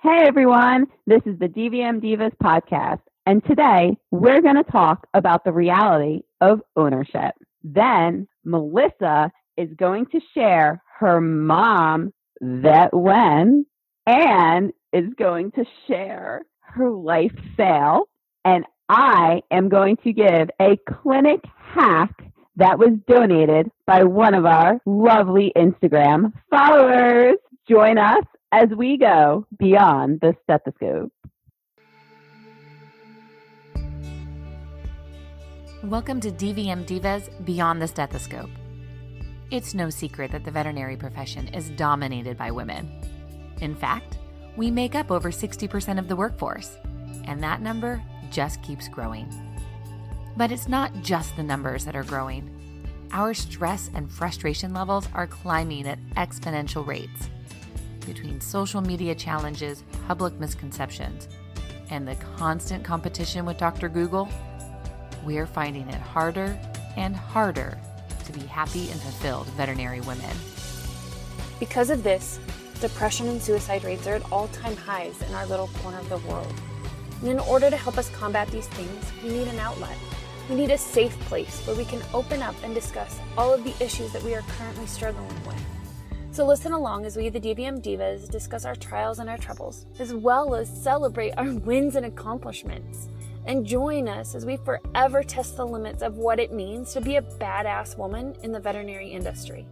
Hey everyone, this is the DVM Divas podcast, and today we're going to talk about the reality of ownership. Then Melissa is going to share her mom that when and is going to share her life fail, and I am going to give a clinic hack that was donated by one of our lovely Instagram followers. Join us as we go beyond the stethoscope. Welcome to DVM Divas Beyond the Stethoscope. It's no secret that the veterinary profession is dominated by women. In fact, we make up over 60% of the workforce, and that number just keeps growing. But it's not just the numbers that are growing. Our stress and frustration levels are climbing at exponential rates between social media challenges, public misconceptions, and the constant competition with Dr. Google, we're finding it harder and harder to be happy and fulfilled veterinary women. Because of this, depression and suicide rates are at all time highs in our little corner of the world. And in order to help us combat these things, we need an outlet. We need a safe place where we can open up and discuss all of the issues that we are currently struggling with. So listen along as we, the DVM Divas, discuss our trials and our troubles, as well as celebrate our wins and accomplishments. And join us as we forever test the limits of what it means to be a badass woman in the veterinary industry.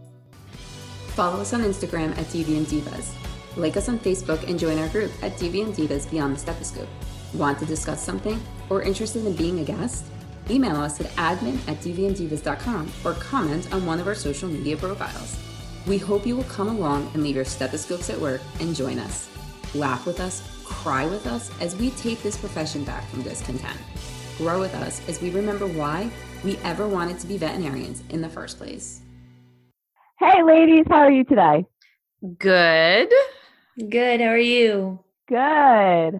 Follow us on Instagram at DVM Divas. Like us on Facebook and join our group at DVM Divas Beyond the Stethoscope. Want to discuss something or interested in being a guest? Email us at admin at dvmdivas.com or comment on one of our social media profiles. We hope you will come along and leave your stethoscopes at work and join us. Laugh with us, cry with us as we take this profession back from discontent. Grow with us as we remember why we ever wanted to be veterinarians in the first place. Hey ladies, how are you today? Good. Good. How are you? Good.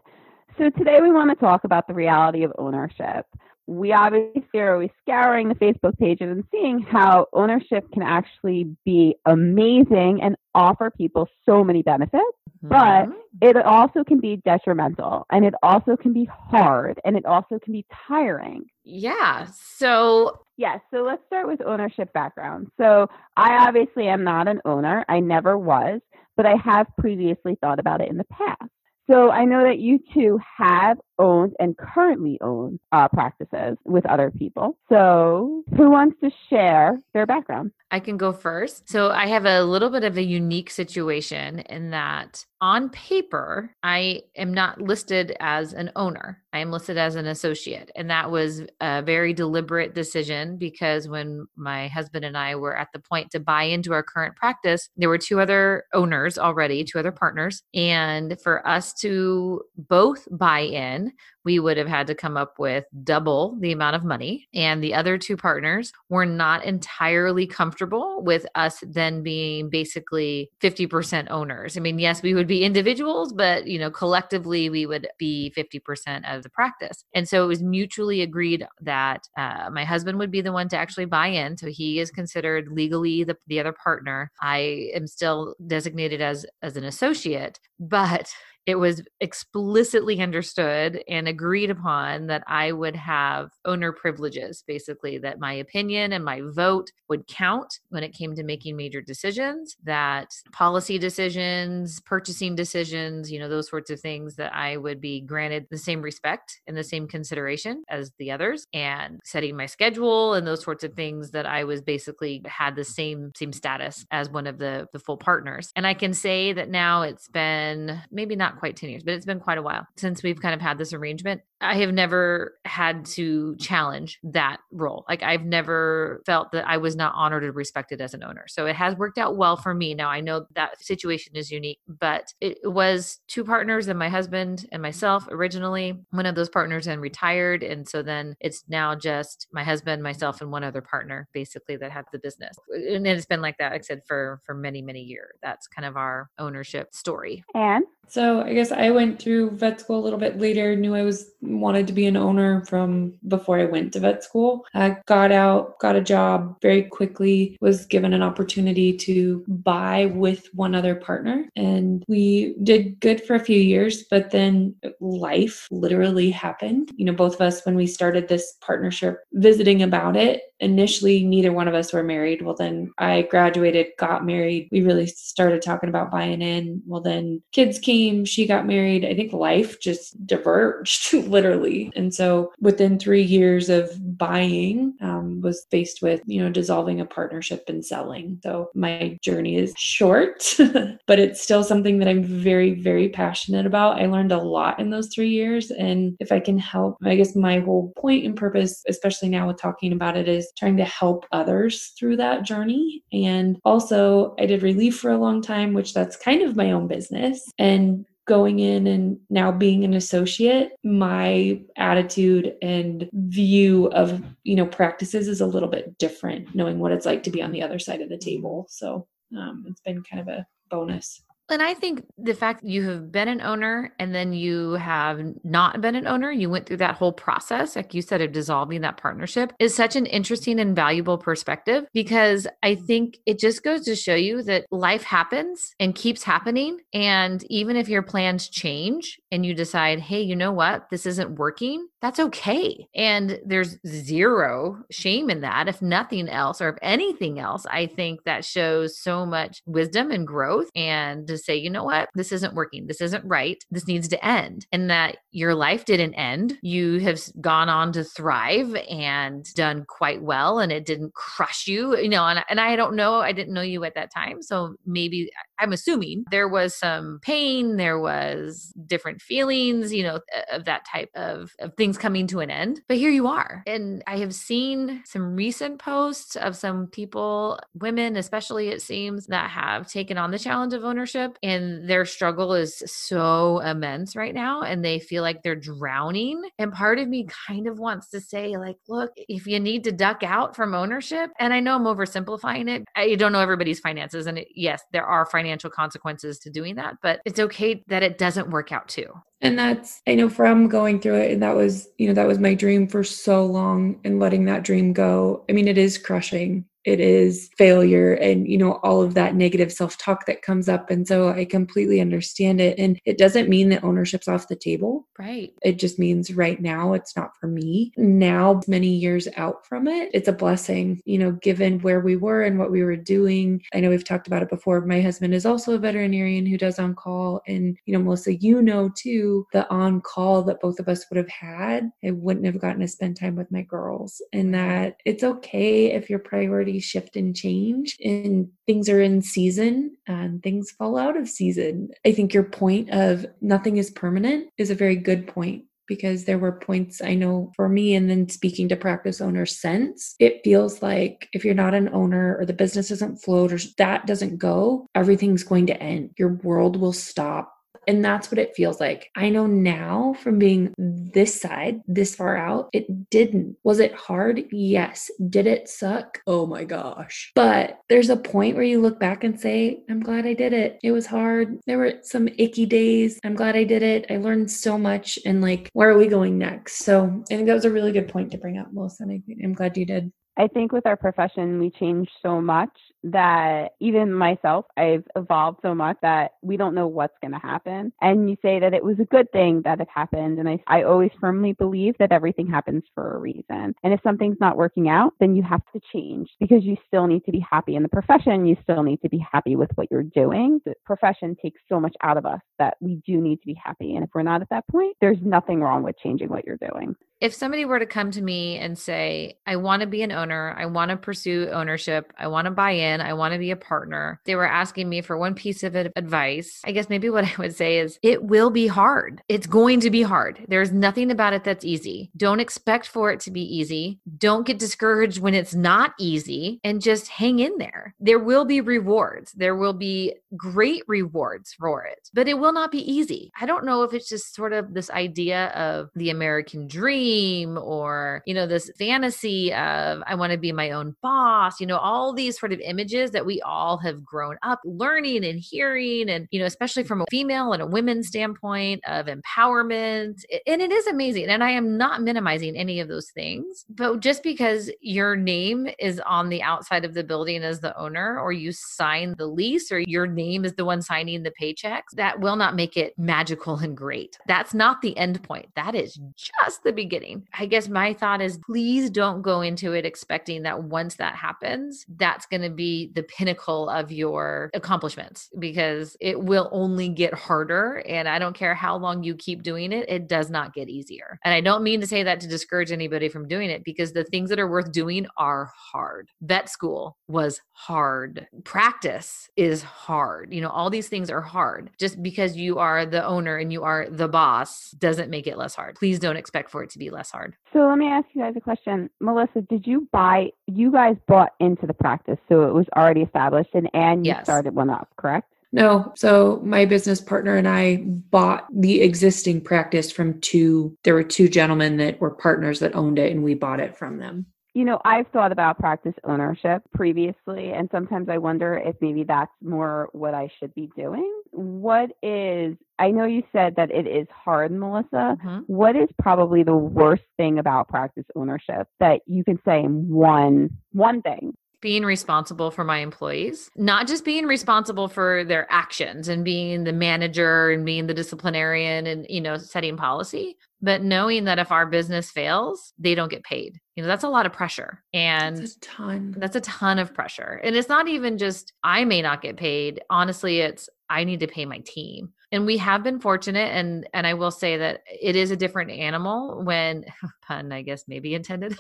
So today we want to talk about the reality of ownership we obviously are always scouring the Facebook pages and seeing how ownership can actually be amazing and offer people so many benefits, mm-hmm. but it also can be detrimental and it also can be hard and it also can be tiring. Yeah. So, yes. So let's start with ownership background. So, I obviously am not an owner, I never was, but I have previously thought about it in the past. So I know that you two have owned and currently own uh, practices with other people. So who wants to share their background? I can go first. So I have a little bit of a unique situation in that on paper, I am not listed as an owner. I am listed as an associate. And that was a very deliberate decision because when my husband and I were at the point to buy into our current practice, there were two other owners already, two other partners. And for us to both buy in, we would have had to come up with double the amount of money. And the other two partners were not entirely comfortable with us then being basically 50% owners. I mean, yes, we would be individuals, but you know, collectively we would be 50% of the practice. And so it was mutually agreed that uh, my husband would be the one to actually buy in. So he is considered legally the, the other partner. I am still designated as as an associate, but it was explicitly understood and agreed upon that I would have owner privileges, basically, that my opinion and my vote would count when it came to making major decisions, that policy decisions, purchasing decisions, you know, those sorts of things, that I would be granted the same respect and the same consideration as the others, and setting my schedule and those sorts of things that I was basically had the same same status as one of the the full partners. And I can say that now it's been maybe not quite 10 years, but it's been quite a while since we've kind of had this arrangement. I have never had to challenge that role. Like I've never felt that I was not honored and respected as an owner. So it has worked out well for me. Now I know that situation is unique, but it was two partners and my husband and myself originally. One of those partners then retired. And so then it's now just my husband, myself, and one other partner basically that have the business. And it's been like that, like I said, for for many, many years. That's kind of our ownership story. And so I guess I went through vet school a little bit later, knew I was wanted to be an owner from before I went to vet school. I got out, got a job very quickly, was given an opportunity to buy with one other partner. And we did good for a few years, but then life literally happened. You know, both of us, when we started this partnership, visiting about it, initially neither one of us were married. Well, then I graduated, got married. We really started talking about buying in. Well, then kids came, she got married. I think life just diverged literally. And so within three years of buying, um, was faced with, you know, dissolving a partnership and selling. So my journey is short, but it's still something that I'm very, very passionate about. I learned a lot in those three years. And if I can help, I guess my whole point and purpose, especially now with talking about it, is trying to help others through that journey. And also, I did relief for a long time, which that's kind of my own business. And going in and now being an associate my attitude and view of you know practices is a little bit different knowing what it's like to be on the other side of the table so um, it's been kind of a bonus and I think the fact that you have been an owner and then you have not been an owner, you went through that whole process, like you said, of dissolving that partnership, is such an interesting and valuable perspective because I think it just goes to show you that life happens and keeps happening. And even if your plans change and you decide, hey, you know what, this isn't working, that's okay. And there's zero shame in that. If nothing else, or if anything else, I think that shows so much wisdom and growth and say, you know what, this isn't working. This isn't right. This needs to end. And that your life didn't end. You have gone on to thrive and done quite well, and it didn't crush you, you know. And, and I don't know, I didn't know you at that time. So maybe I'm assuming there was some pain, there was different feelings, you know, of that type of, of things coming to an end. But here you are. And I have seen some recent posts of some people, women especially, it seems, that have taken on the challenge of ownership and their struggle is so immense right now and they feel like they're drowning. And part of me kind of wants to say, like, look, if you need to duck out from ownership, and I know I'm oversimplifying it, I don't know everybody's finances. And it, yes, there are financial consequences to doing that, but it's okay that it doesn't work out too. And that's, I know from going through it, and that was, you know, that was my dream for so long and letting that dream go. I mean, it is crushing. It is failure and you know all of that negative self-talk that comes up and so i completely understand it. And it doesn't mean that ownership's off the table. Right. It just means right now it's not for me. Now many years out from it it's a blessing you know given where we were and what we were doing. I know we've talked about it before. My husband is also a veterinarian who does on call and you know melissa you know too the on call that both of us would have had i wouldn't have gotten to spend time with my girls and that it's okay if your priorities shift and change and things are in season and things fall out of season. I think your point of nothing is permanent is a very good point because there were points I know for me, and then speaking to practice owners since, it feels like if you're not an owner or the business doesn't float or that doesn't go, everything's going to end. Your world will stop and that's what it feels like. I know now from being this side, this far out, it didn't. Was it hard? Yes. Did it suck? Oh my gosh. But there's a point where you look back and say, I'm glad I did it. It was hard. There were some icky days. I'm glad I did it. I learned so much. And like, where are we going next? So I think that was a really good point to bring up, Melissa. And I'm glad you did. I think with our profession, we change so much that even myself, I've evolved so much that we don't know what's going to happen. And you say that it was a good thing that it happened. And I, I always firmly believe that everything happens for a reason. And if something's not working out, then you have to change because you still need to be happy in the profession. You still need to be happy with what you're doing. The profession takes so much out of us that we do need to be happy. And if we're not at that point, there's nothing wrong with changing what you're doing if somebody were to come to me and say, I want to be an owner, I want to pursue ownership, I want to buy in, I want to be a partner, they were asking me for one piece of advice, I guess maybe what I would say is it will be hard. It's going to be hard. There's nothing about it that's easy. Don't expect for it to be easy. Don't get discouraged when it's not easy and just hang in there. There will be rewards. There will be great rewards for it, but it will not be easy. I don't know if it's just sort of this idea of the American dream dream or, you know, this fantasy of I want to be my own boss. You know, all these sort of images that we all have grown up learning and hearing. And, you know, especially from a female and a women's standpoint of empowerment. And it is amazing. And I am not minimizing any of those things. But just because your name is on the outside of the building as the owner, or you sign the lease, or your name is the one signing the paychecks, that will not make it magical and great. That's not the end point. That is just the beginning. I guess my thought is please don't go into it that once that happens, that's going to be the pinnacle of your accomplishments because it will only get harder. And I don't care how long you keep doing it, it does not get easier. And I don't mean to say that to discourage anybody from doing it because the things that are worth doing are hard. Vet school was hard, practice is hard. You know, all these things are hard. Just because you are the owner and you are the boss doesn't make it less hard. Please don't expect for it to be less hard. So let me ask you guys a question. Melissa, did you buy, you guys bought into the practice, so it was already established and, and you Yes. started one up, correct? No. So my business partner and I bought the existing practice from two, there were two gentlemen that were partners that owned it and we bought it from them. You know, I've thought about practice ownership previously, and sometimes I wonder if maybe that's more what I should be doing. What is, I know you said that it is hard, Melissa. Mhm. What is probably the worst thing about practice ownership that you can say in one one thing? Being responsible for my employees, not just being responsible for their actions and being the manager and being the disciplinarian and, you know, setting policy, but knowing that if our business fails, they don't get paid. You know, that's a lot of pressure. And It's a ton. that's a ton of pressure. And it's not even just I may not get paid. Honestly, it's I need to pay my team. And we have been fortunate and and I will say that it is a different animal when pun I guess maybe intended.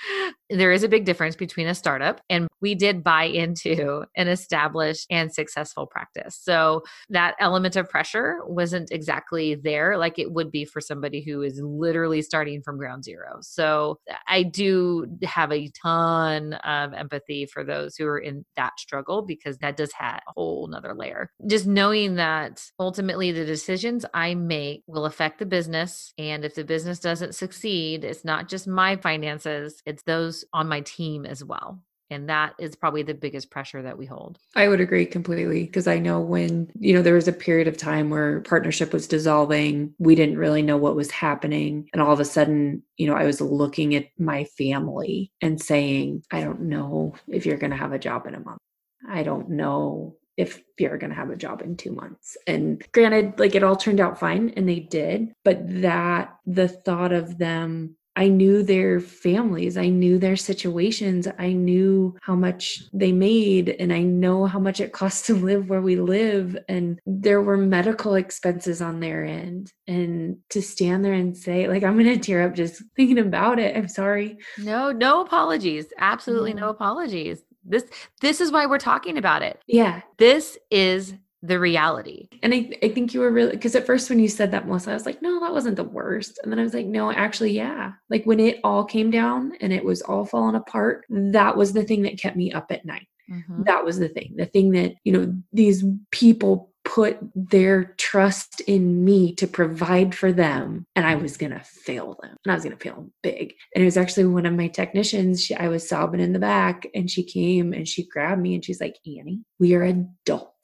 there is a big difference between a startup and we did buy into an established and successful practice. So that element of pressure wasn't exactly there like it would be for somebody who is literally starting from ground zero. So I do have a ton of empathy for those who are in that struggle because that does have a whole nother layer. Just knowing that ultimately the decisions I make will affect the business. And if the business doesn't succeed, it's not just my finances, it's those on my team as well. And that is probably the biggest pressure that we hold. I would agree completely because I know when, you know, there was a period of time where partnership was dissolving, we didn't really know what was happening. And all of a sudden, you know, I was looking at my family and saying, I don't know if you're going to have a job in a month. I don't know if you're going to have a job in two months. And granted, like it all turned out fine and they did, but that the thought of them I knew their families. I knew their situations. I knew how much they made, and I know how much it costs to live where we live. And there were medical expenses on their end. And to stand there and say, like, I'm going to tear up just thinking about it. I'm sorry. No, no apologies. Absolutely no mm-hmm. apologies. This this is why we're talking about it. Yeah. This is the reality. And I, I think you were really, because at first when you said that, Melissa, I was like, no, that wasn't the worst. And then I was like, no, actually, yeah. Like when it all came down and it was all falling apart, that was the thing that kept me up at night. Mhm. that was the thing the thing that you know these people put their trust in me to provide for them and i was going to fail them and i was going to fail them big and it was actually one of my technicians she, i was sobbing in the back and she came and she grabbed me and she's like annie we are adults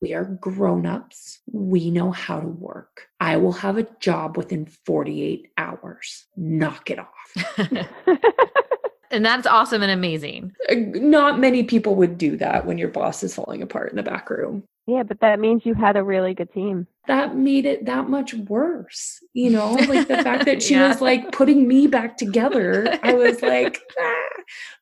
we are grown-ups. We know how to work. I will have a job within 48 hours. Knock it off. And that's awesome and amazing. Not many people would do that when your boss is falling apart in the back room. Yeah, but that means you had a really good team. That made it that much worse. You know, like the fact that she Yeah. was like putting me back together. I was like, ah.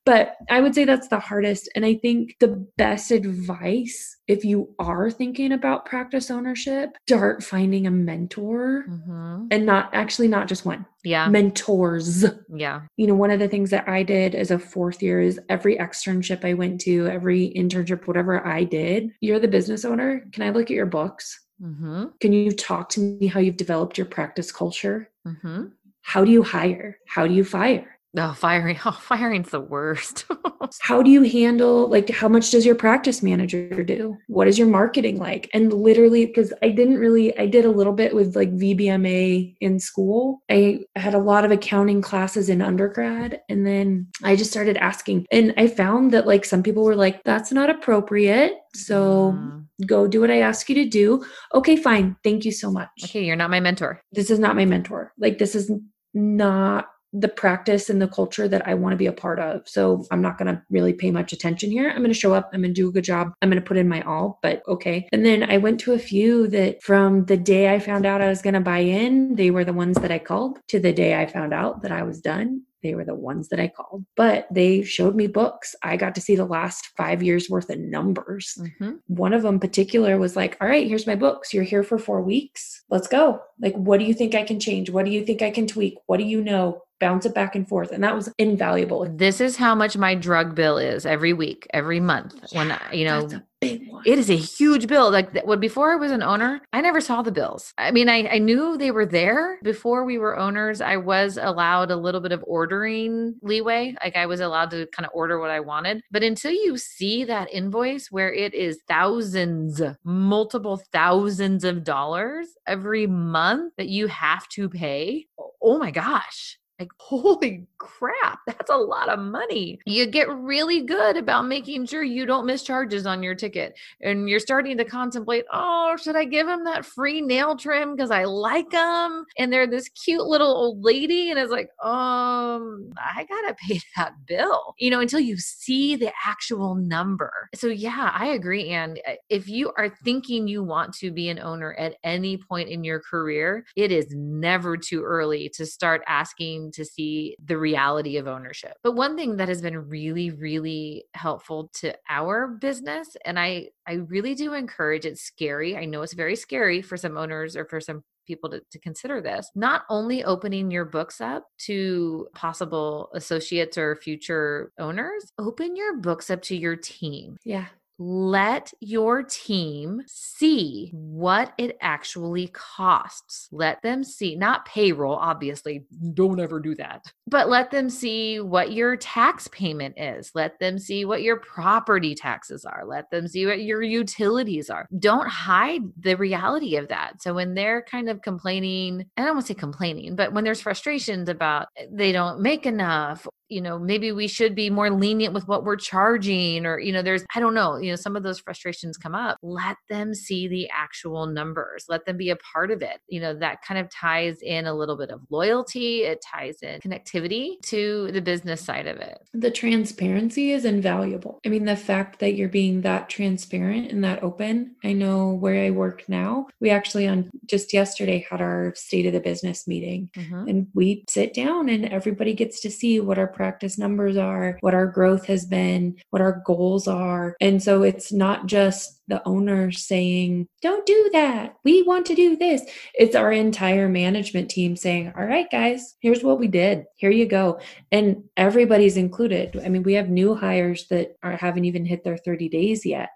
but I would say that's the hardest. And I think the best advice, if you are thinking about practice ownership, start finding a mentor Mhm. and not actually not just one, Yeah. mentors. Yeah. You know, one of the things that I did as a fourth year is every externship I went to, every internship, whatever I did, you're the business owner. Can I look at your books? Hmm Can you talk to me how you've developed your practice culture? hmm How do you hire? How do you fire? Oh, firing. Oh, firing's the worst. how do you handle like how much does your practice manager do? What is your marketing like? And literally because I didn't really I did a little bit with like VBMA in school. I had a lot of accounting classes in undergrad and then I just started asking and I found that like some people were like that's not appropriate. So Mm. go do what I ask you to do. Okay, fine. Thank you so much. Okay, you're not my mentor. This is not my mentor. Like this is not the practice and the culture that I want to be a part of. So I'm not going to really pay much attention here. I'm going to show up. I'm going to do a good job. I'm going to put in my all, but okay. And then I went to a few that from the day I found out I was going to buy in, they were the ones that I called to the day I found out that I was done. They were the ones that I called, but they showed me books. I got to see the last five years worth of numbers. Mhm. One of them particular was like, all right, here's my books. You're here for four weeks. Let's go. Like, what do you think I can change? What do you think I can tweak? What do you know? Bounce it back and forth. And that was invaluable. This is how much my drug bill is every week, every month. when I, you know, That's a big one. it is a huge bill. Like when before I was an owner, I never saw the bills. I mean, I, I knew they were there before we were owners. I was allowed a little bit of ordering leeway. Like I was allowed to kind of order what I wanted. But until you see that invoice where it is thousands, multiple thousands of dollars every month that you have to pay, oh my gosh. Like, holy crap, that's a lot of money. You get really good about making sure you don't miss charges on your ticket. And you're starting to contemplate, oh, should I give him that free nail trim because I like them? And they're this cute little old lady. And it's like, um, I got to pay that bill, you know, until you see the actual number. So, yeah, I agree. And if you are thinking you want to be an owner at any point in your career, it is never too early to start asking to see the reality of ownership. But one thing that has been really, really helpful to our business, and I, I really do encourage it's scary. I know it's very scary for some owners or for some people to, to consider this not only opening your books up to possible associates or future owners open your books up to your team yeah. Let your team see what it actually costs. Let them see, not payroll, obviously, don't ever do that, but let them see what your tax payment is. Let them see what your property taxes are. Let them see what your utilities are. Don't hide the reality of that. So when they're kind of complaining, I don't want to say complaining, but when there's frustrations about eh, they don't make enough you know maybe we should be more lenient with what we're charging or you know there's i don't know you know some of those frustrations come up let them see the actual numbers let them be a part of it you know that kind of ties in a little bit of loyalty it ties in connectivity to the business side of it The transparency is invaluable. I mean, the fact that you're being that transparent and that open. I know where I work now. We actually, on just yesterday, had our state of the business meeting. Mhm. and we sit down and everybody gets to see what our practice numbers are, what our growth has been, what our goals are. And so it's not just the owner saying, don't do that. We want to do this. It's our entire management team saying, all right, guys, here's what we did. Here you go. And everybody's included. I mean, we have new hires that are, haven't even hit their 30 days yet.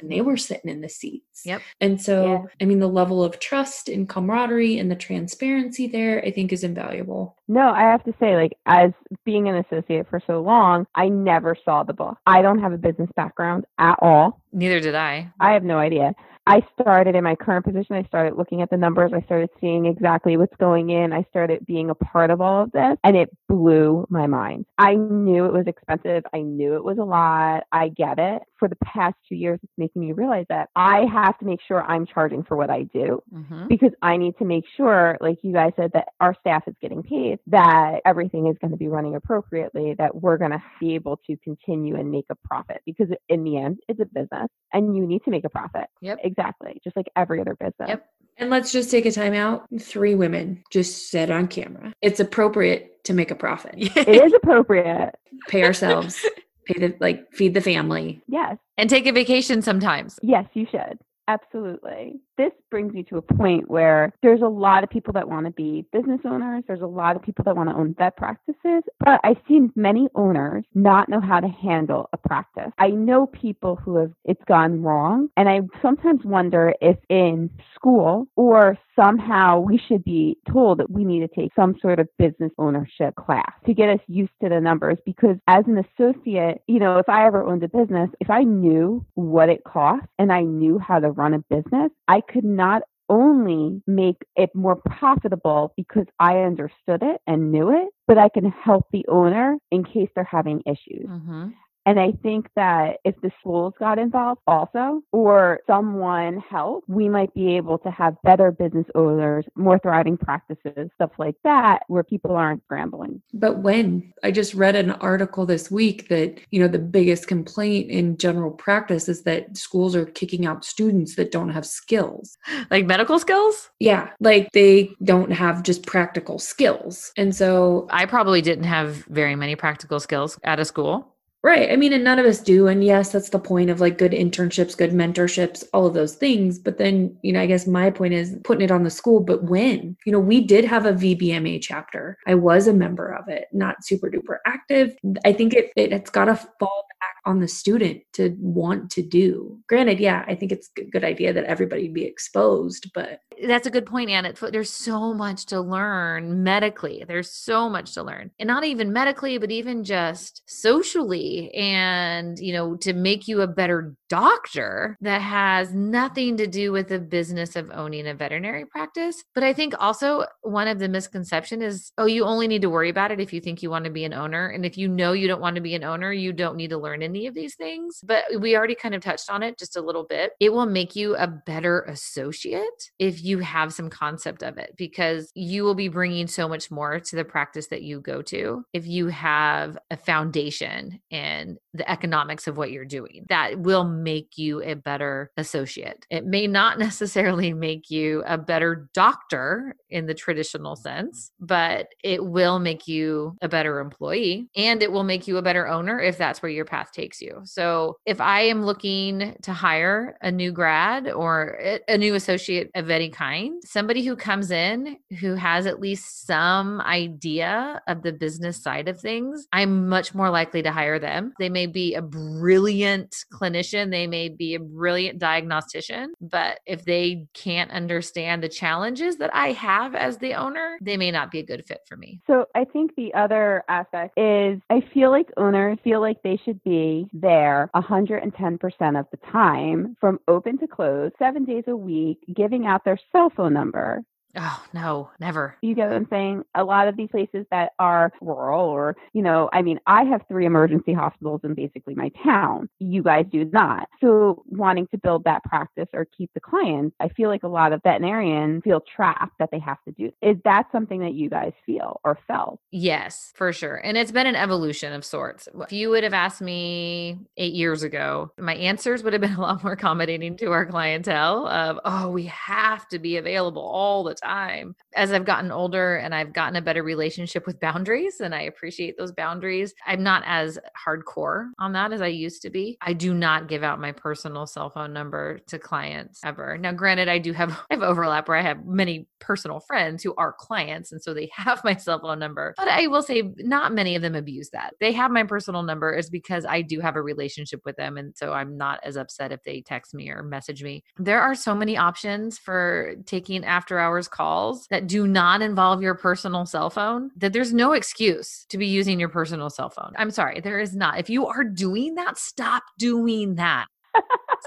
And they were sitting in the seats. Yep. And so, Yeah. I mean, the level of trust and camaraderie and the transparency there, I think is invaluable. No, I have to say, like, as being an associate for so long, I never saw the book. I don't have a business background at all. neither did i I have no idea. I started in my current position. I started looking at the numbers. I started seeing exactly what's going in. I started being a part of all of this, and it blew my mind. I knew it was expensive. I knew it was a lot. I get it. For the past two years, it's making me realize that I have to make sure I'm charging for what I do Mhm. because I need to make sure, like you guys said, that our staff is getting paid, that everything is going to be running appropriately, that we're going to be able to continue and make a profit because in the end, it's a business and you need to make a profit. Yep. Exactly. Just like every other business. Yep. And let's just take a time out. Three women just said on camera. It's appropriate to make a profit. It is appropriate. Pay ourselves, pay the like feed the family. Yes. and take a vacation sometimes Yes, you should. Absolutely. This brings you to a point where there's a lot of people that want to be business owners. There's a lot of people that want to own vet practices, but I've seen many owners not know how to handle a practice. I know people who have it's gone wrong, and I sometimes wonder if in school or somehow we should be told that we need to take some sort of business ownership class to get us used to the numbers because as an associate, you know, if I ever owned a business, if I knew what it cost and I knew how to run a business, I could not only make it more profitable because I understood it and knew it, but I can help the owner in case they're having issues. Mm-hmm. And I think that if the schools got involved also, or someone helped, we might be able to have better business owners, more thriving practices, stuff like that, where people aren't scrambling. But when I just read an article this week that, you know, the biggest complaint in general practice is that schools are kicking out students that don't have skills. Like medical skills? Yeah. Like they don't have just practical skills. And so I probably didn't have very many practical skills at a school. Right. I mean, and none of us do. And yes, that's the point of like good internships, good mentorships, all of those things. But then, you know, I guess my point is putting it on the school, but when? You know, we did have a VBMA chapter. I was a member of it, not super duper active. I think it, it it's got to fall back on the student to want to do. Granted, yeah, I think it's a good idea that everybody be exposed, but that's a good point, Anna. There's so much to learn medically. There's so much to learn. And not even medically, but even just socially and, you know, to make you a better doctor that has nothing to do with the business of owning a veterinary practice. But I think also one of the misconception is, oh, you only need to worry about it if you think you want to be an owner. And if you know you don't want to be an owner, you don't need to learn any of these things. But we already kind of touched on it just a little bit. It will make you a better associate if you have some concept of it because you will be bringing so much more to the practice that you go to if you have a foundation and the economics of what you're doing. That will make you a better associate. It may not necessarily make you a better doctor in the traditional sense, but it will make you a better employee and it will make you a better owner if that's where your path takes you. So, if I am looking to hire a new grad or a new associate of any kind, somebody who comes in who has at least some idea of the business side of things, I'm much more likely to hire them. They may be a brilliant clinician, they may be a brilliant diagnostician, but if they can't understand the challenges that I have as the owner, they may not be a good fit for me. So I think the other aspect is I feel like owners feel like they should be there 110% of the time from open to close, seven days a week, giving out their cell phone number Oh, no, never. You get what I'm saying? A lot of these places that are rural or, you know, I mean, I have three emergency hospitals in basically my town. You guys do not. So wanting to build that practice or keep the clients, I feel like a lot of veterinarians feel trapped that they have to do. Is that something that you guys feel or felt? Yes, for sure. And it's been an evolution of sorts. If you would have asked me eight years ago, my answers would have been a lot more accommodating to our clientele of, oh, we have to be available all the time. As I've gotten older and I've gotten a better relationship with boundaries and I appreciate those boundaries, I'm not as hardcore on that as I used to be. I do not give out my personal cell phone number to clients ever. Now, granted, I do have I have overlap where I have many personal friends who are clients and so they have my cell phone number. But I will say not many of them abuse that. They have my personal number is because I do have a relationship with them and so I'm not as upset if they text me or message me. There are so many options for taking after hours calls that do not involve your personal cell phone that there's no excuse to be using your personal cell phone. I'm sorry, there is not. If you are doing that, stop doing that.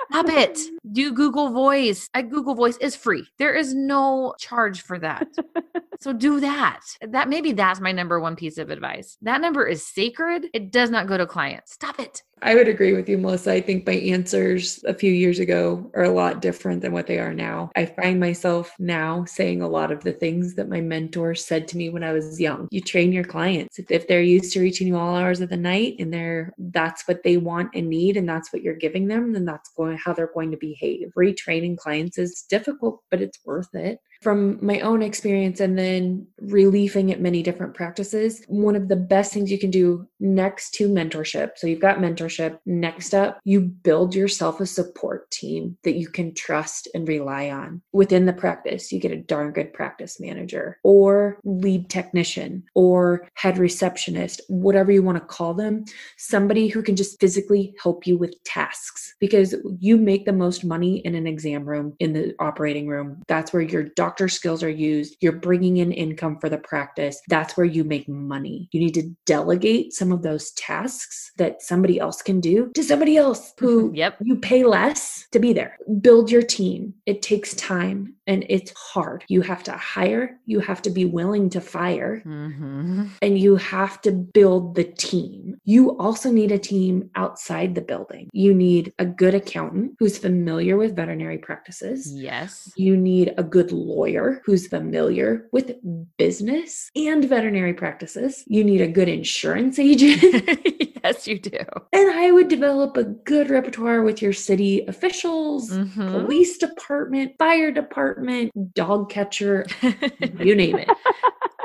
Stop it. Do Google Voice. I Google Voice is free. There is no charge for that. so do that. That maybe that's my number one piece of advice. That number is sacred. It does not go to clients. Stop it. I would agree with you, Melissa. I think my answers a few years ago are a lot different than what they are now. I find myself now saying a lot of the things that my mentor said to me when I was young. You train your clients. If they're used to reaching you all hours of the night and they're that's what they want and need and that's what you're giving them, then that's going how they're going to behave. Retraining clients is difficult, but it's worth it from my own experience and then relieving at many different practices, one of the best things you can do next to mentorship. So you've got mentorship. Next up, you build yourself a support team that you can trust and rely on. Within the practice, you get a darn good practice manager or lead technician or head receptionist, whatever you want to call them, somebody who can just physically help you with tasks because you make the most money in an exam room, in the operating room. That's where your doctor skills are used. You're bringing in income for the practice. That's where you make money. You need to delegate some of those tasks that somebody else can do to somebody else who yep. you pay less to be there. Build your team. It takes time and it's hard. You have to hire, you have to be willing to fire, Mm-hmm. and you have to build the team. You also need a team outside the building. You need a good accountant who's familiar with veterinary practices. Yes. You need a good lawyer who's familiar with business and veterinary practices. You need a good insurance agent. yes, you do. and I would develop a good repertoire with your city officials, Mhm. police department, fire department, dog catcher, you name it.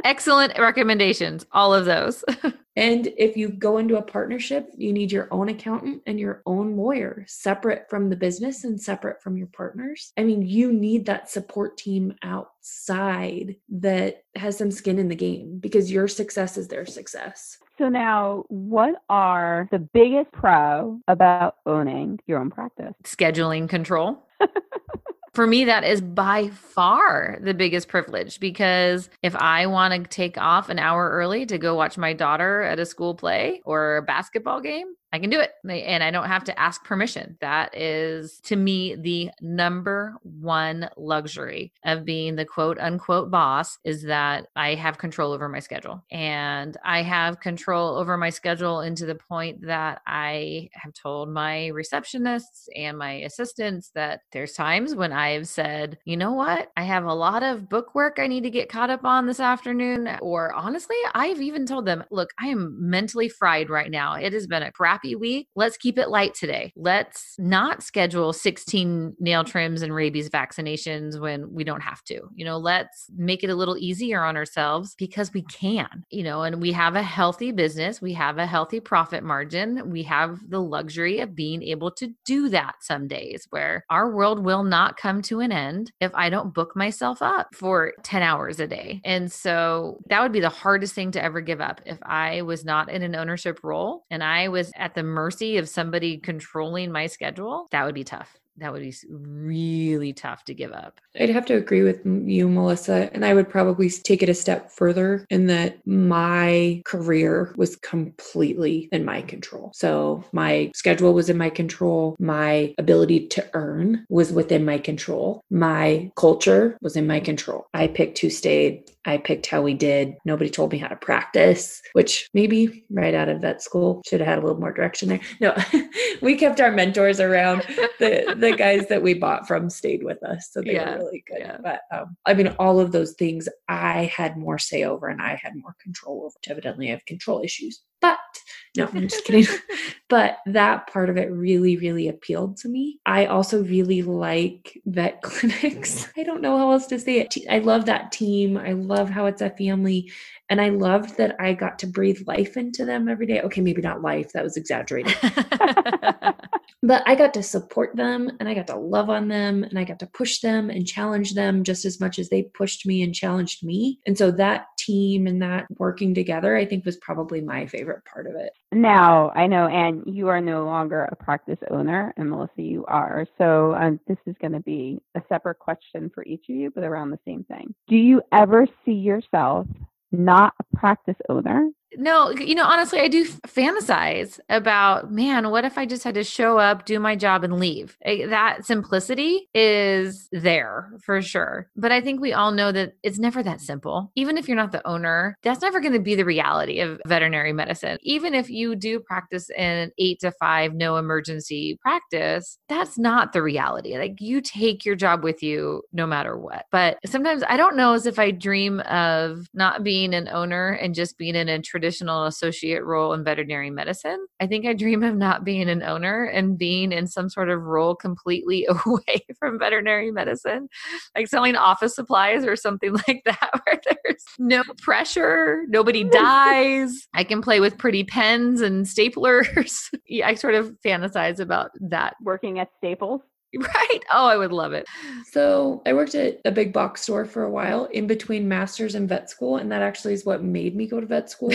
Excellent recommendations. All of those. And if you go into a partnership, you need your own accountant and your own lawyer, separate from the business and separate from your partners. I mean, you need that support team outside that has some skin in the game because your success is their success. So now, what are the biggest pro about owning your own practice? Scheduling control. For me, that is by far the biggest privilege because if I want to take off an hour early to go watch my daughter at a school play or a basketball game, I can do it. And I don't have to ask permission. That is, to me, the number one luxury of being the quote unquote boss is that I have control over my schedule. And I have control over my schedule into the point that I have told my receptionists and my assistants that there's times when I've said, you know what, I have a lot of book work I need to get caught up on this afternoon. Or honestly, I've even told them, look, I am mentally fried right now. It has been a week. Let's keep it light today. Let's not schedule 16 nail trims and rabies vaccinations when we don't have to. You know, let's make it a little easier on ourselves because we can, you know, and we have a healthy business, we have a healthy profit margin, we have the luxury of being able to do that some days where our world will not come to an end if I don't book myself up for 10 hours a day. And so that would be the hardest thing to ever give up if I was not in an ownership role and I was at the mercy of somebody controlling my schedule. That would be tough. That would be really tough to give up. I'd have to agree with you, Melissa. And I would probably take it a step further in that my career was completely in my control. So my schedule was in my control. My ability to earn was within my control. My culture was in my control. I picked who stayed. I picked how we did. Nobody told me how to practice, which maybe right out of vet school should have had a little more direction there. No, we kept our mentors around. The the guys that we bought from stayed with us, so they Yeah, were really good. yeah. But um, I mean, all of those things I had more say over, and I had more control over. Evidently, I have control issues. But no, I'm just kidding. but that part of it really, really appealed to me. I also really like vet clinics. I don't know how else to say it. I love that team. I love how it's a family. And I loved that I got to breathe life into them every day. Okay, maybe not life, that was exaggerated. But I got to support them and I got to love on them and I got to push them and challenge them just as much as they pushed me and challenged me. And so that team and that working together, I think was probably my favorite part of it. Now, I know, Anne, you are no longer a practice owner, and Melissa, you are. So um, this is going to be a separate question for each of you, but around the same thing. Do you ever see yourself not a practice owner? No, you know, honestly, I do fantasize about, man, what if I just had to show up, do my job, and leave? Eh, That simplicity is there for sure. But I think we all know that it's never that simple. Even if you're not the owner, that's never going to be the reality of veterinary medicine. Even if you do practice in an eight to five, no emergency practice, that's not the reality. Like you take your job with you no matter what. But sometimes I don't know as if I dream of not being an owner and just being in a traditional associate role in veterinary medicine. I think I dream of not being an owner and being in some sort of role completely away from veterinary medicine, like selling office supplies or something like that, where there's no pressure, nobody dies. I can play with pretty pens and staplers. I sort of fantasize about that. Working at Staples. Right. Oh, I would love it. So I worked at a big box store for a while in between master's and vet school. And that actually is what made me go to vet school.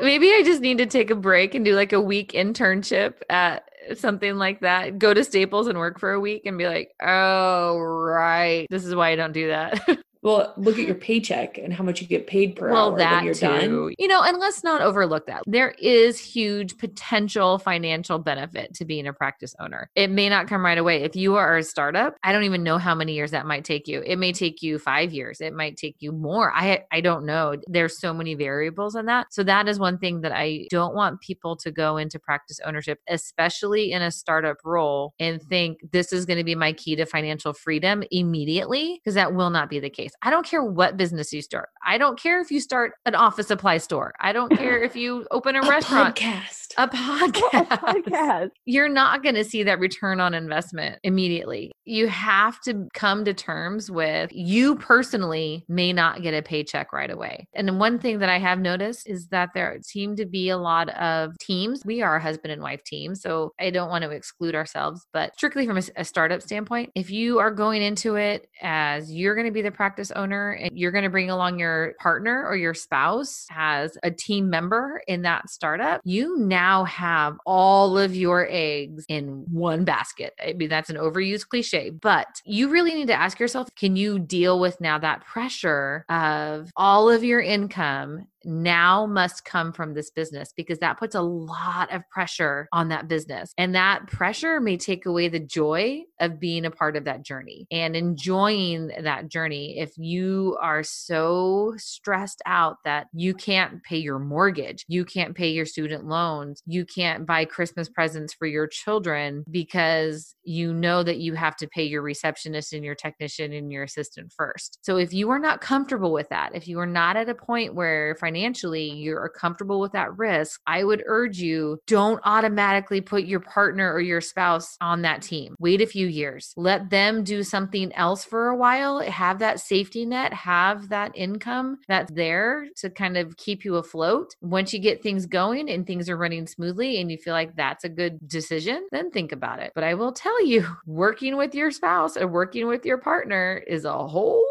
Maybe I just need to take a break and do like a week internship at something like that. Go to Staples and work for a week and be like, oh, right. This is why I don't do that. Well, look at your paycheck and how much you get paid per well, hour that when you're too. done. You know, and let's not overlook that. There is huge potential financial benefit to being a practice owner. It may not come right away. If you are a startup, I don't even know how many years that might take you. It may take you 5 years. It might take you more. I I don't know. There's so many variables in that. So that is one thing that I don't want people to go into practice ownership, especially in a startup role and think this is going to be my key to financial freedom immediately because that will not be the case. I don't care what business you start. I don't care if you start an office supply store. I don't care if you open a, A restaurant. podcast. A A podcast. podcast. You're not going to see that return on investment immediately. You have to come to terms with you personally may not get a paycheck right away. And one thing that I have noticed is that there seem to be a lot of teams. We are a husband and wife team, so I don't want to exclude ourselves, but strictly from a, a startup standpoint, if you are going into it as you're going to be the practice owner and you're going to bring along your partner or your spouse as a team member in that startup, you now have all of your eggs in one basket. I mean, that's an overused cliche, but you really need to ask yourself can you deal with now that pressure of all of your income now must come from this business because that puts a lot of pressure on that business. And that pressure may take away the joy of being a part of that journey and enjoying that journey. If you are so stressed out that you can't pay your mortgage, you can't pay your student loans, you can't buy Christmas presents for your children because you know that you have to pay your receptionist and your technician and your assistant first. So if you are not comfortable with that, if you are not at a point where financially you're comfortable with that risk, I would urge you don't automatically put your partner or your spouse on that team. Wait a few years. Let them do something else for a while, have that safety net, have that income that's there to kind of keep you afloat. Once you get things going and things are running smoothly and you feel like that's a good decision, then think about it. But I will tell you, working with your spouse or working with your partner is a whole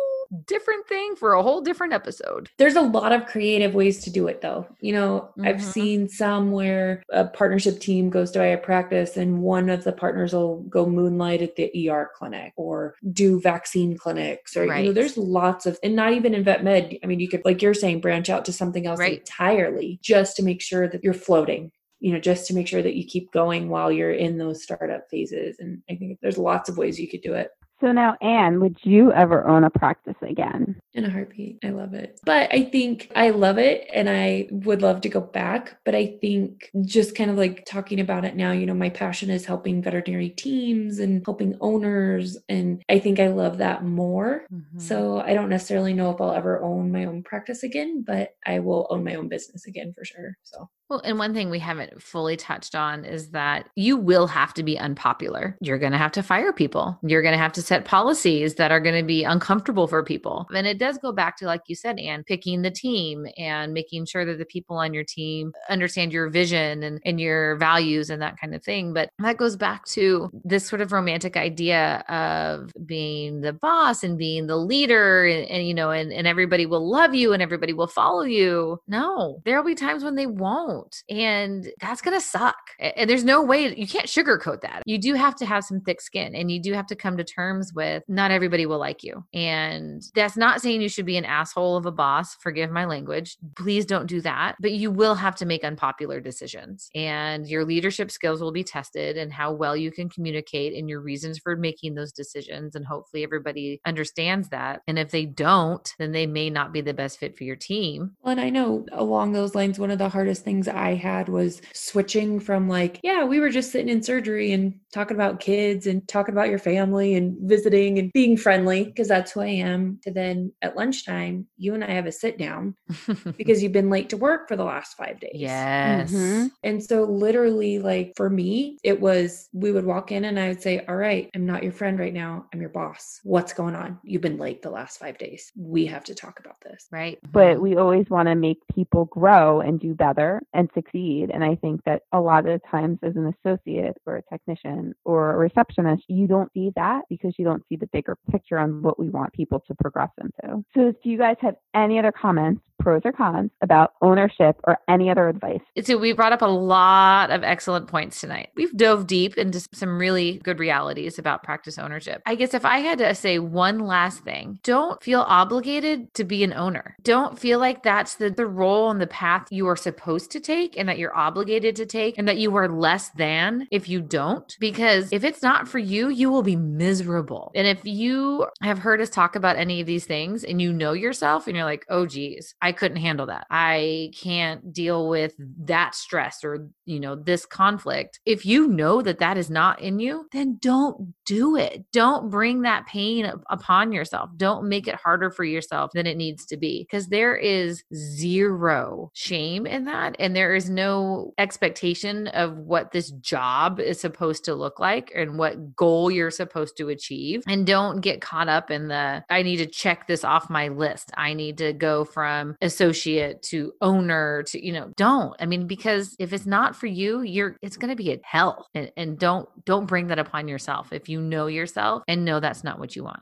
different thing for a whole different episode. There's a lot of creative ways to do it though. You know, I've Mhm. seen some where a partnership team goes to a practice and one of the partners will go moonlight at the ER clinic or do vaccine clinics or you know, there's lots of and not even in vet med. I mean, you could like you're saying branch out to something else Right. entirely just to make sure that you're floating. You know, just to make sure that you keep going while you're in those startup phases. And I think there's lots of ways you could do it. So now, Anne, would you ever own a practice again? in a heartbeat. I love it. But I think I love it and I would love to go back. But I think just kind of like talking about it now, you know, my passion is helping veterinary teams and helping owners. And I think I love that more. Mm-hmm. So I don't necessarily know if I'll ever own my own practice again, but I will own my own business again for sure. So Well, and one thing we haven't fully touched on is that you will have to be unpopular. You're going to have to fire people. You're going to have to set policies that are going to be uncomfortable for people. And it does go back to, like you said, Anne, picking the team and making sure that the people on your team understand your vision and, and your values and that kind of thing. But that goes back to this sort of romantic idea of being the boss and being the leader and, and you know, and, and everybody will love you and everybody will follow you. No, there'll be times when they won't. And that's going to suck. And there's no way you can't sugarcoat that. You do have to have some thick skin and you do have to come to terms with not everybody will like you. And that's not saying you should be an asshole of a boss. Forgive my language. Please don't do that. But you will have to make unpopular decisions and your leadership skills will be tested and how well you can communicate and your reasons for making those decisions. And hopefully everybody understands that. And if they don't, then they may not be the best fit for your team. Well, and I know along those lines, one of the hardest things I had was switching from like, yeah, we were just sitting in surgery and talking about kids and talking about your family and visiting and being friendly because that's who I am. To then at lunchtime, you and I have a sit down because you've been late to work for the last five days. yes. Mhm. And so, literally, like for me, it was we would walk in and I would say, All right, I'm not your friend right now. I'm your boss. What's going on? You've been late the last five days. We have to talk about this. Right. but we always want to make people grow and do better and succeed. And I think that a lot of times, as an associate or a technician or a receptionist, you don't see that because you don't see the bigger picture on what we want people to progress into. So, do you guys have any other comments, pros or cons, about ownership or any other advice? So we brought up a lot of excellent points tonight. We've dove deep into some really good realities about practice ownership. I guess if I had to say one last thing, don't feel obligated to be an owner. Don't feel like that's the, the role and the path you are supposed to take and that you're obligated to take and that you are less than if you don't. Because if it's not for you, you will be miserable. And if you have heard us talk about any of these things and you know yourself and you're like, oh geez, I couldn't handle that. I can't deal with that stress or, you know, this conflict. If you know that that is not in you, then don't do it. Don't bring that pain upon yourself. Don't make it harder for yourself than it needs to be because there is zero shame in that. And there is no expectation of what this job is supposed to look like and what goal you're supposed to achieve. And don't get caught up in the, I need to check this off my list. I need to go from Um, associate to owner to, you know, don't. I mean, because if it's not for you, you're, it's going to be a hell. And, and don't, don't bring that upon yourself if you know yourself and know that's not what you want.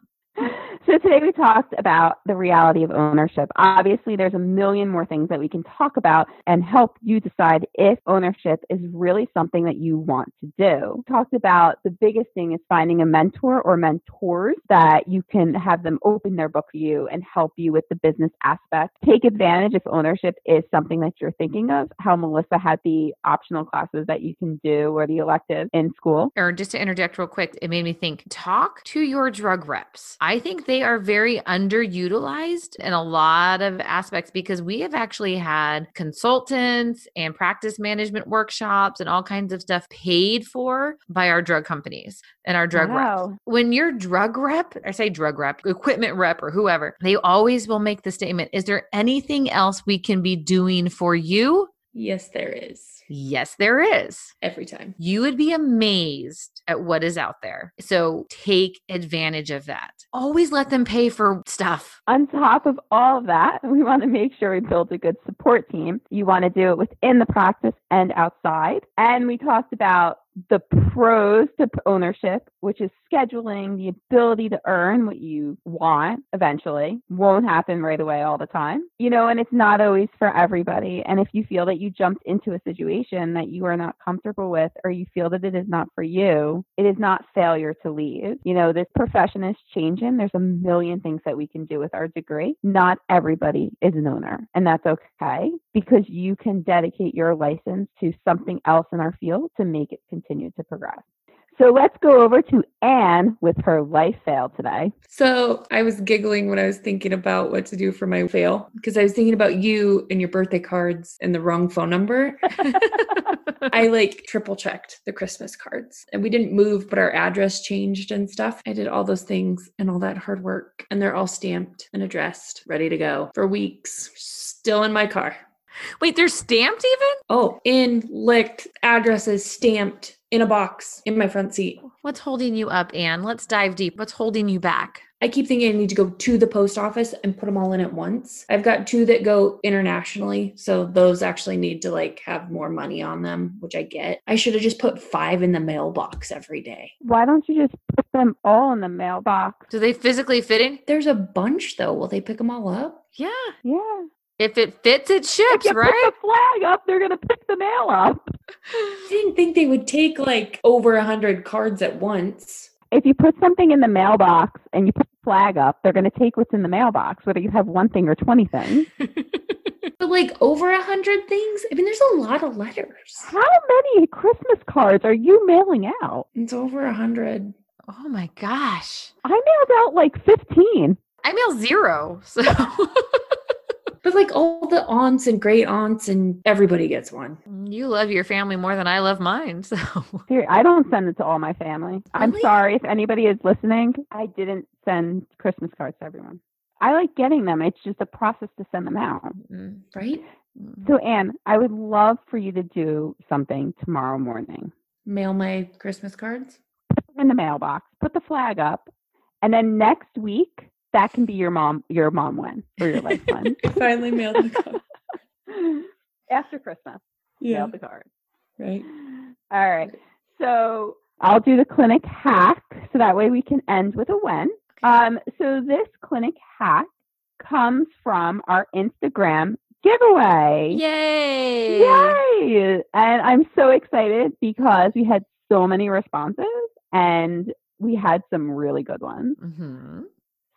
So today we talked about the reality of ownership. Obviously, there's a million more things that we can talk about and help you decide if ownership is really something that you want to do. We talked about the biggest thing is finding a mentor or mentors that you can have them open their book for you and help you with the business aspect. Take advantage if ownership is something that you're thinking of, how Melissa had the optional classes that you can do or the elective in school. or just to interject real quick, it made me think talk to your drug reps. I think they are very underutilized in a lot of aspects because we have actually had consultants and practice management workshops and all kinds of stuff paid for by our drug companies and our drug reps. Wow. When your drug rep, I say drug rep, equipment rep, or whoever, they always will make the statement Is there anything else we can be doing for you? Yes, there is. Yes, there is Every time. you would be amazed at what is out there. So take advantage of that. Always let them pay for stuff. On top of all of that, we want to make sure we build a good support team. You want to do it within the practice and outside. And we talked about the pros to ownership, which is scheduling, the ability to earn what you want eventually. Won't happen right away all the time. You know, and it's not always for everybody. And if you feel that you jumped into a situation that you are not comfortable with or you feel that it is not for you, it is not failure to leave. You know, this profession is changing. There's a million things that we can do with our degree. Not everybody is an owner, and that's okay because you can dedicate your license to something else in our field to make it continue to progress. So let's go over to Anne with her life fail today. So I was giggling when I was thinking about what to do for my fail because I was thinking about you and your birthday cards and the wrong phone number. I like triple checked the Christmas cards and we didn't move, but our address changed and stuff. I did all those things and all that hard work, and they're all stamped and addressed, ready to go for weeks. Still in my car. Wait, they're stamped even? Oh, in licked addresses stamped in a box in my front seat. What's holding you up, Anne? Let's dive deep. What's holding you back? I keep thinking I need to go to the post office and put them all in at once. I've got two that go internationally, so those actually need to like have more money on them, which I get. I should have just put five in the mailbox every day. Why don't you just put them all in the mailbox? Do they physically fit in? There's a bunch though. Will they pick them all up? Yeah. Yeah. If it fits, it If ships, you right? put the flag up, they're going to pick the mail up. I didn't think they would take like over a hundred cards at once. If you put something in the mailbox and you put the flag up, they're going to take what's in the mailbox, whether you have one thing or 20 things. But like over a hundred things? I mean, there's a lot of letters. How many Christmas cards are you mailing out? It's over a hundred. oh my gosh. I mailed out like 15. I mail zero. So But like all the aunts and great aunts and everybody gets one. you love your family more than I love mine. So I don't send it to all my family. I'm sorry if anybody is listening. I didn't send Christmas cards to everyone. I like getting them. It's just a process to send them out. Mm, Right? mm. So, Anne, I would love for you to do something tomorrow morning. Mail my Christmas cards. Put them in the mailbox, put the flag up, and then next week that can be your mom your mom win or your life win. Finally mailed the card. After Christmas, Yeah. mail the card. Right. All right. So I'll do the clinic hack so that way we can end with a win. Um, so this clinic hack comes from our Instagram giveaway. Yay! Yay! And I'm so excited because we had so many responses and we had some really good ones. hmm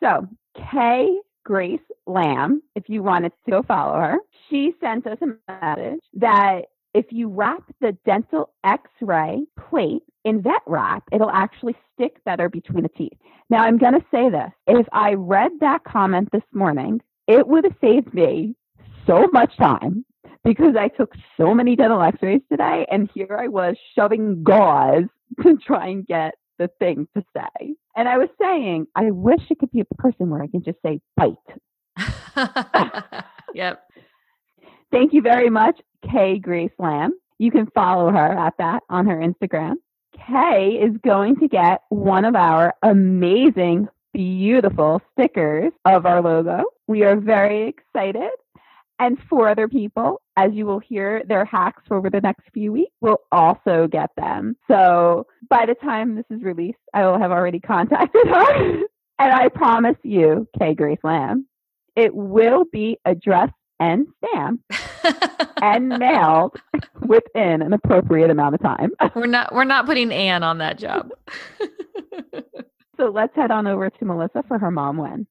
So, Kay Grace Lamb, if you wanted to go follow her, she sent us a message that if you wrap the dental x ray plate in vet wrap, it'll actually stick better between the teeth. Now, I'm going to say this if I read that comment this morning, it would have saved me so much time because I took so many dental x rays today, and here I was shoving gauze to try and get the thing to say. And I was saying, I wish it could be a person where I can just say bite. yep. Thank you very much, Kay Grace Lamb. You can follow her at that on her Instagram. Kay is going to get one of our amazing, beautiful stickers of our logo. We are very excited. And for other people, as you will hear their hacks over the next few weeks, will also get them. So by the time this is released, I will have already contacted her. and I promise you, Kay Grace Lamb, it will be addressed and stamped and mailed within an appropriate amount of time. we're not we're not putting Anne on that job. So let's head on over to Melissa for her mom win.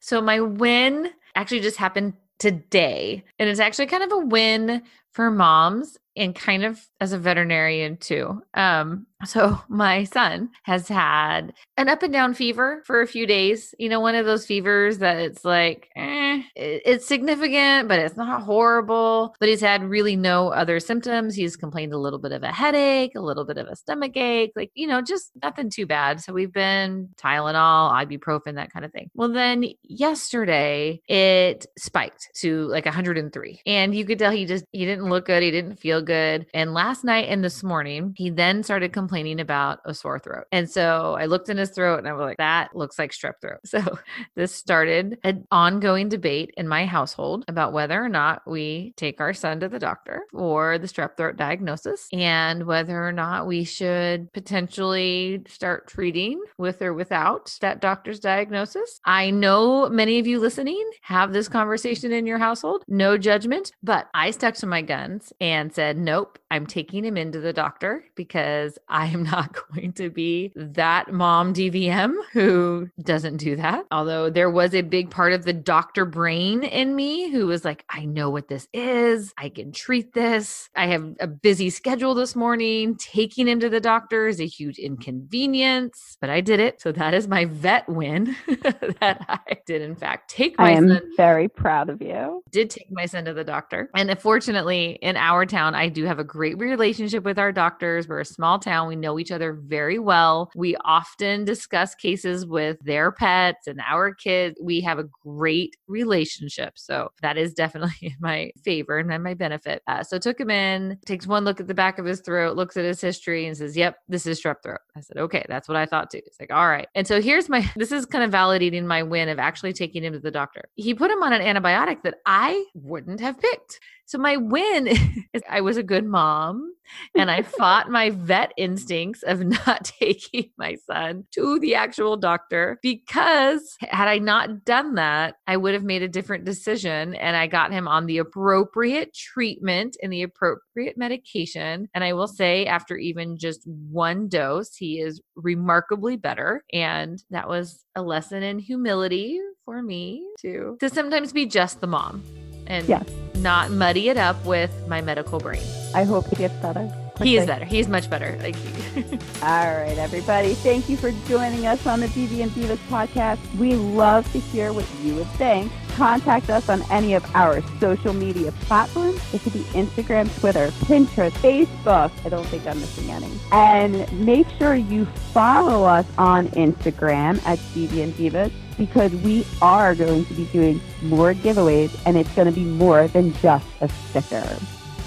So my win actually just happened today. And it's actually kind of a win for moms and kind of as a veterinarian too. Um, so my son has had an up and down fever for a few days. You know, one of those fevers that it's like, eh, it's significant, but it's not horrible. But he's had really no other symptoms. He's complained a little bit of a headache, a little bit of a stomach ache, like, you know, just nothing too bad. So we've been Tylenol, ibuprofen, that kind of thing. Well, then yesterday it spiked to like 103. And you could tell he just, he didn't look good. He didn't feel good. And last night and this morning, he then started complaining about a sore throat. And so I looked in his throat and I was like, that looks like strep throat. So this started an ongoing debate in my household about whether or not we take our son to the doctor for the strep throat diagnosis and whether or not we should potentially start treating with or without that doctor's diagnosis. I know many of you listening have this conversation in your household, no judgment, but I stuck to my guns and said, nope, I'm taking him into the doctor because I am not going to be that mom DVM who doesn't do that. Although there was a big part of the doctor brain in me who was like, I know what this is. I can treat this. I have a busy schedule this morning. Taking him to the doctor is a huge inconvenience, but I did it. So that is my vet win that I did, in fact, take my I am son very proud of you. did take my son to the doctor. And uh, fortunately, in our town, I do have a great relationship with our doctors. We're a small town. We know each other very well. We often discuss cases with their pets and our kids. We have a great relationship. So that is definitely in my favor and my benefit. Uh, so took him in, takes one look at the back of his throat, looks at his history and says, Yep, this is strep throat. I said, Okay, that's what I thought too. It's like, All right. And so here's my, this is kind of validating my win of actually taking him to the doctor. He put him on an antibiotic that I wouldn't have picked. So my win is I was a good mom and I fought my vet instincts of not taking my son to the actual doctor because had I not done that, I would have made a different decision and I got him on the appropriate treatment and the appropriate medication. And I will say, after even just one dose, he is remarkably better. And that was a lesson in humility for me to to sometimes be just the mom and Yes. Not muddy it up with my medical brain. I hope he gets better. He is better. He's much better. Like All right, everybody. Thank you for joining us on the DV and Divas podcast. We love to hear what you would think. contact us on any of our social media platforms. It could be Instagram, Twitter, Pinterest, Facebook. I don't think I'm missing any. And make sure you follow us on Instagram at BB and Divas because we are going to be doing more giveaways and it's going to be more than just a sticker.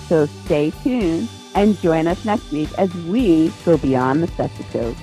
So stay tuned and join us next week as we go beyond the stethoscope.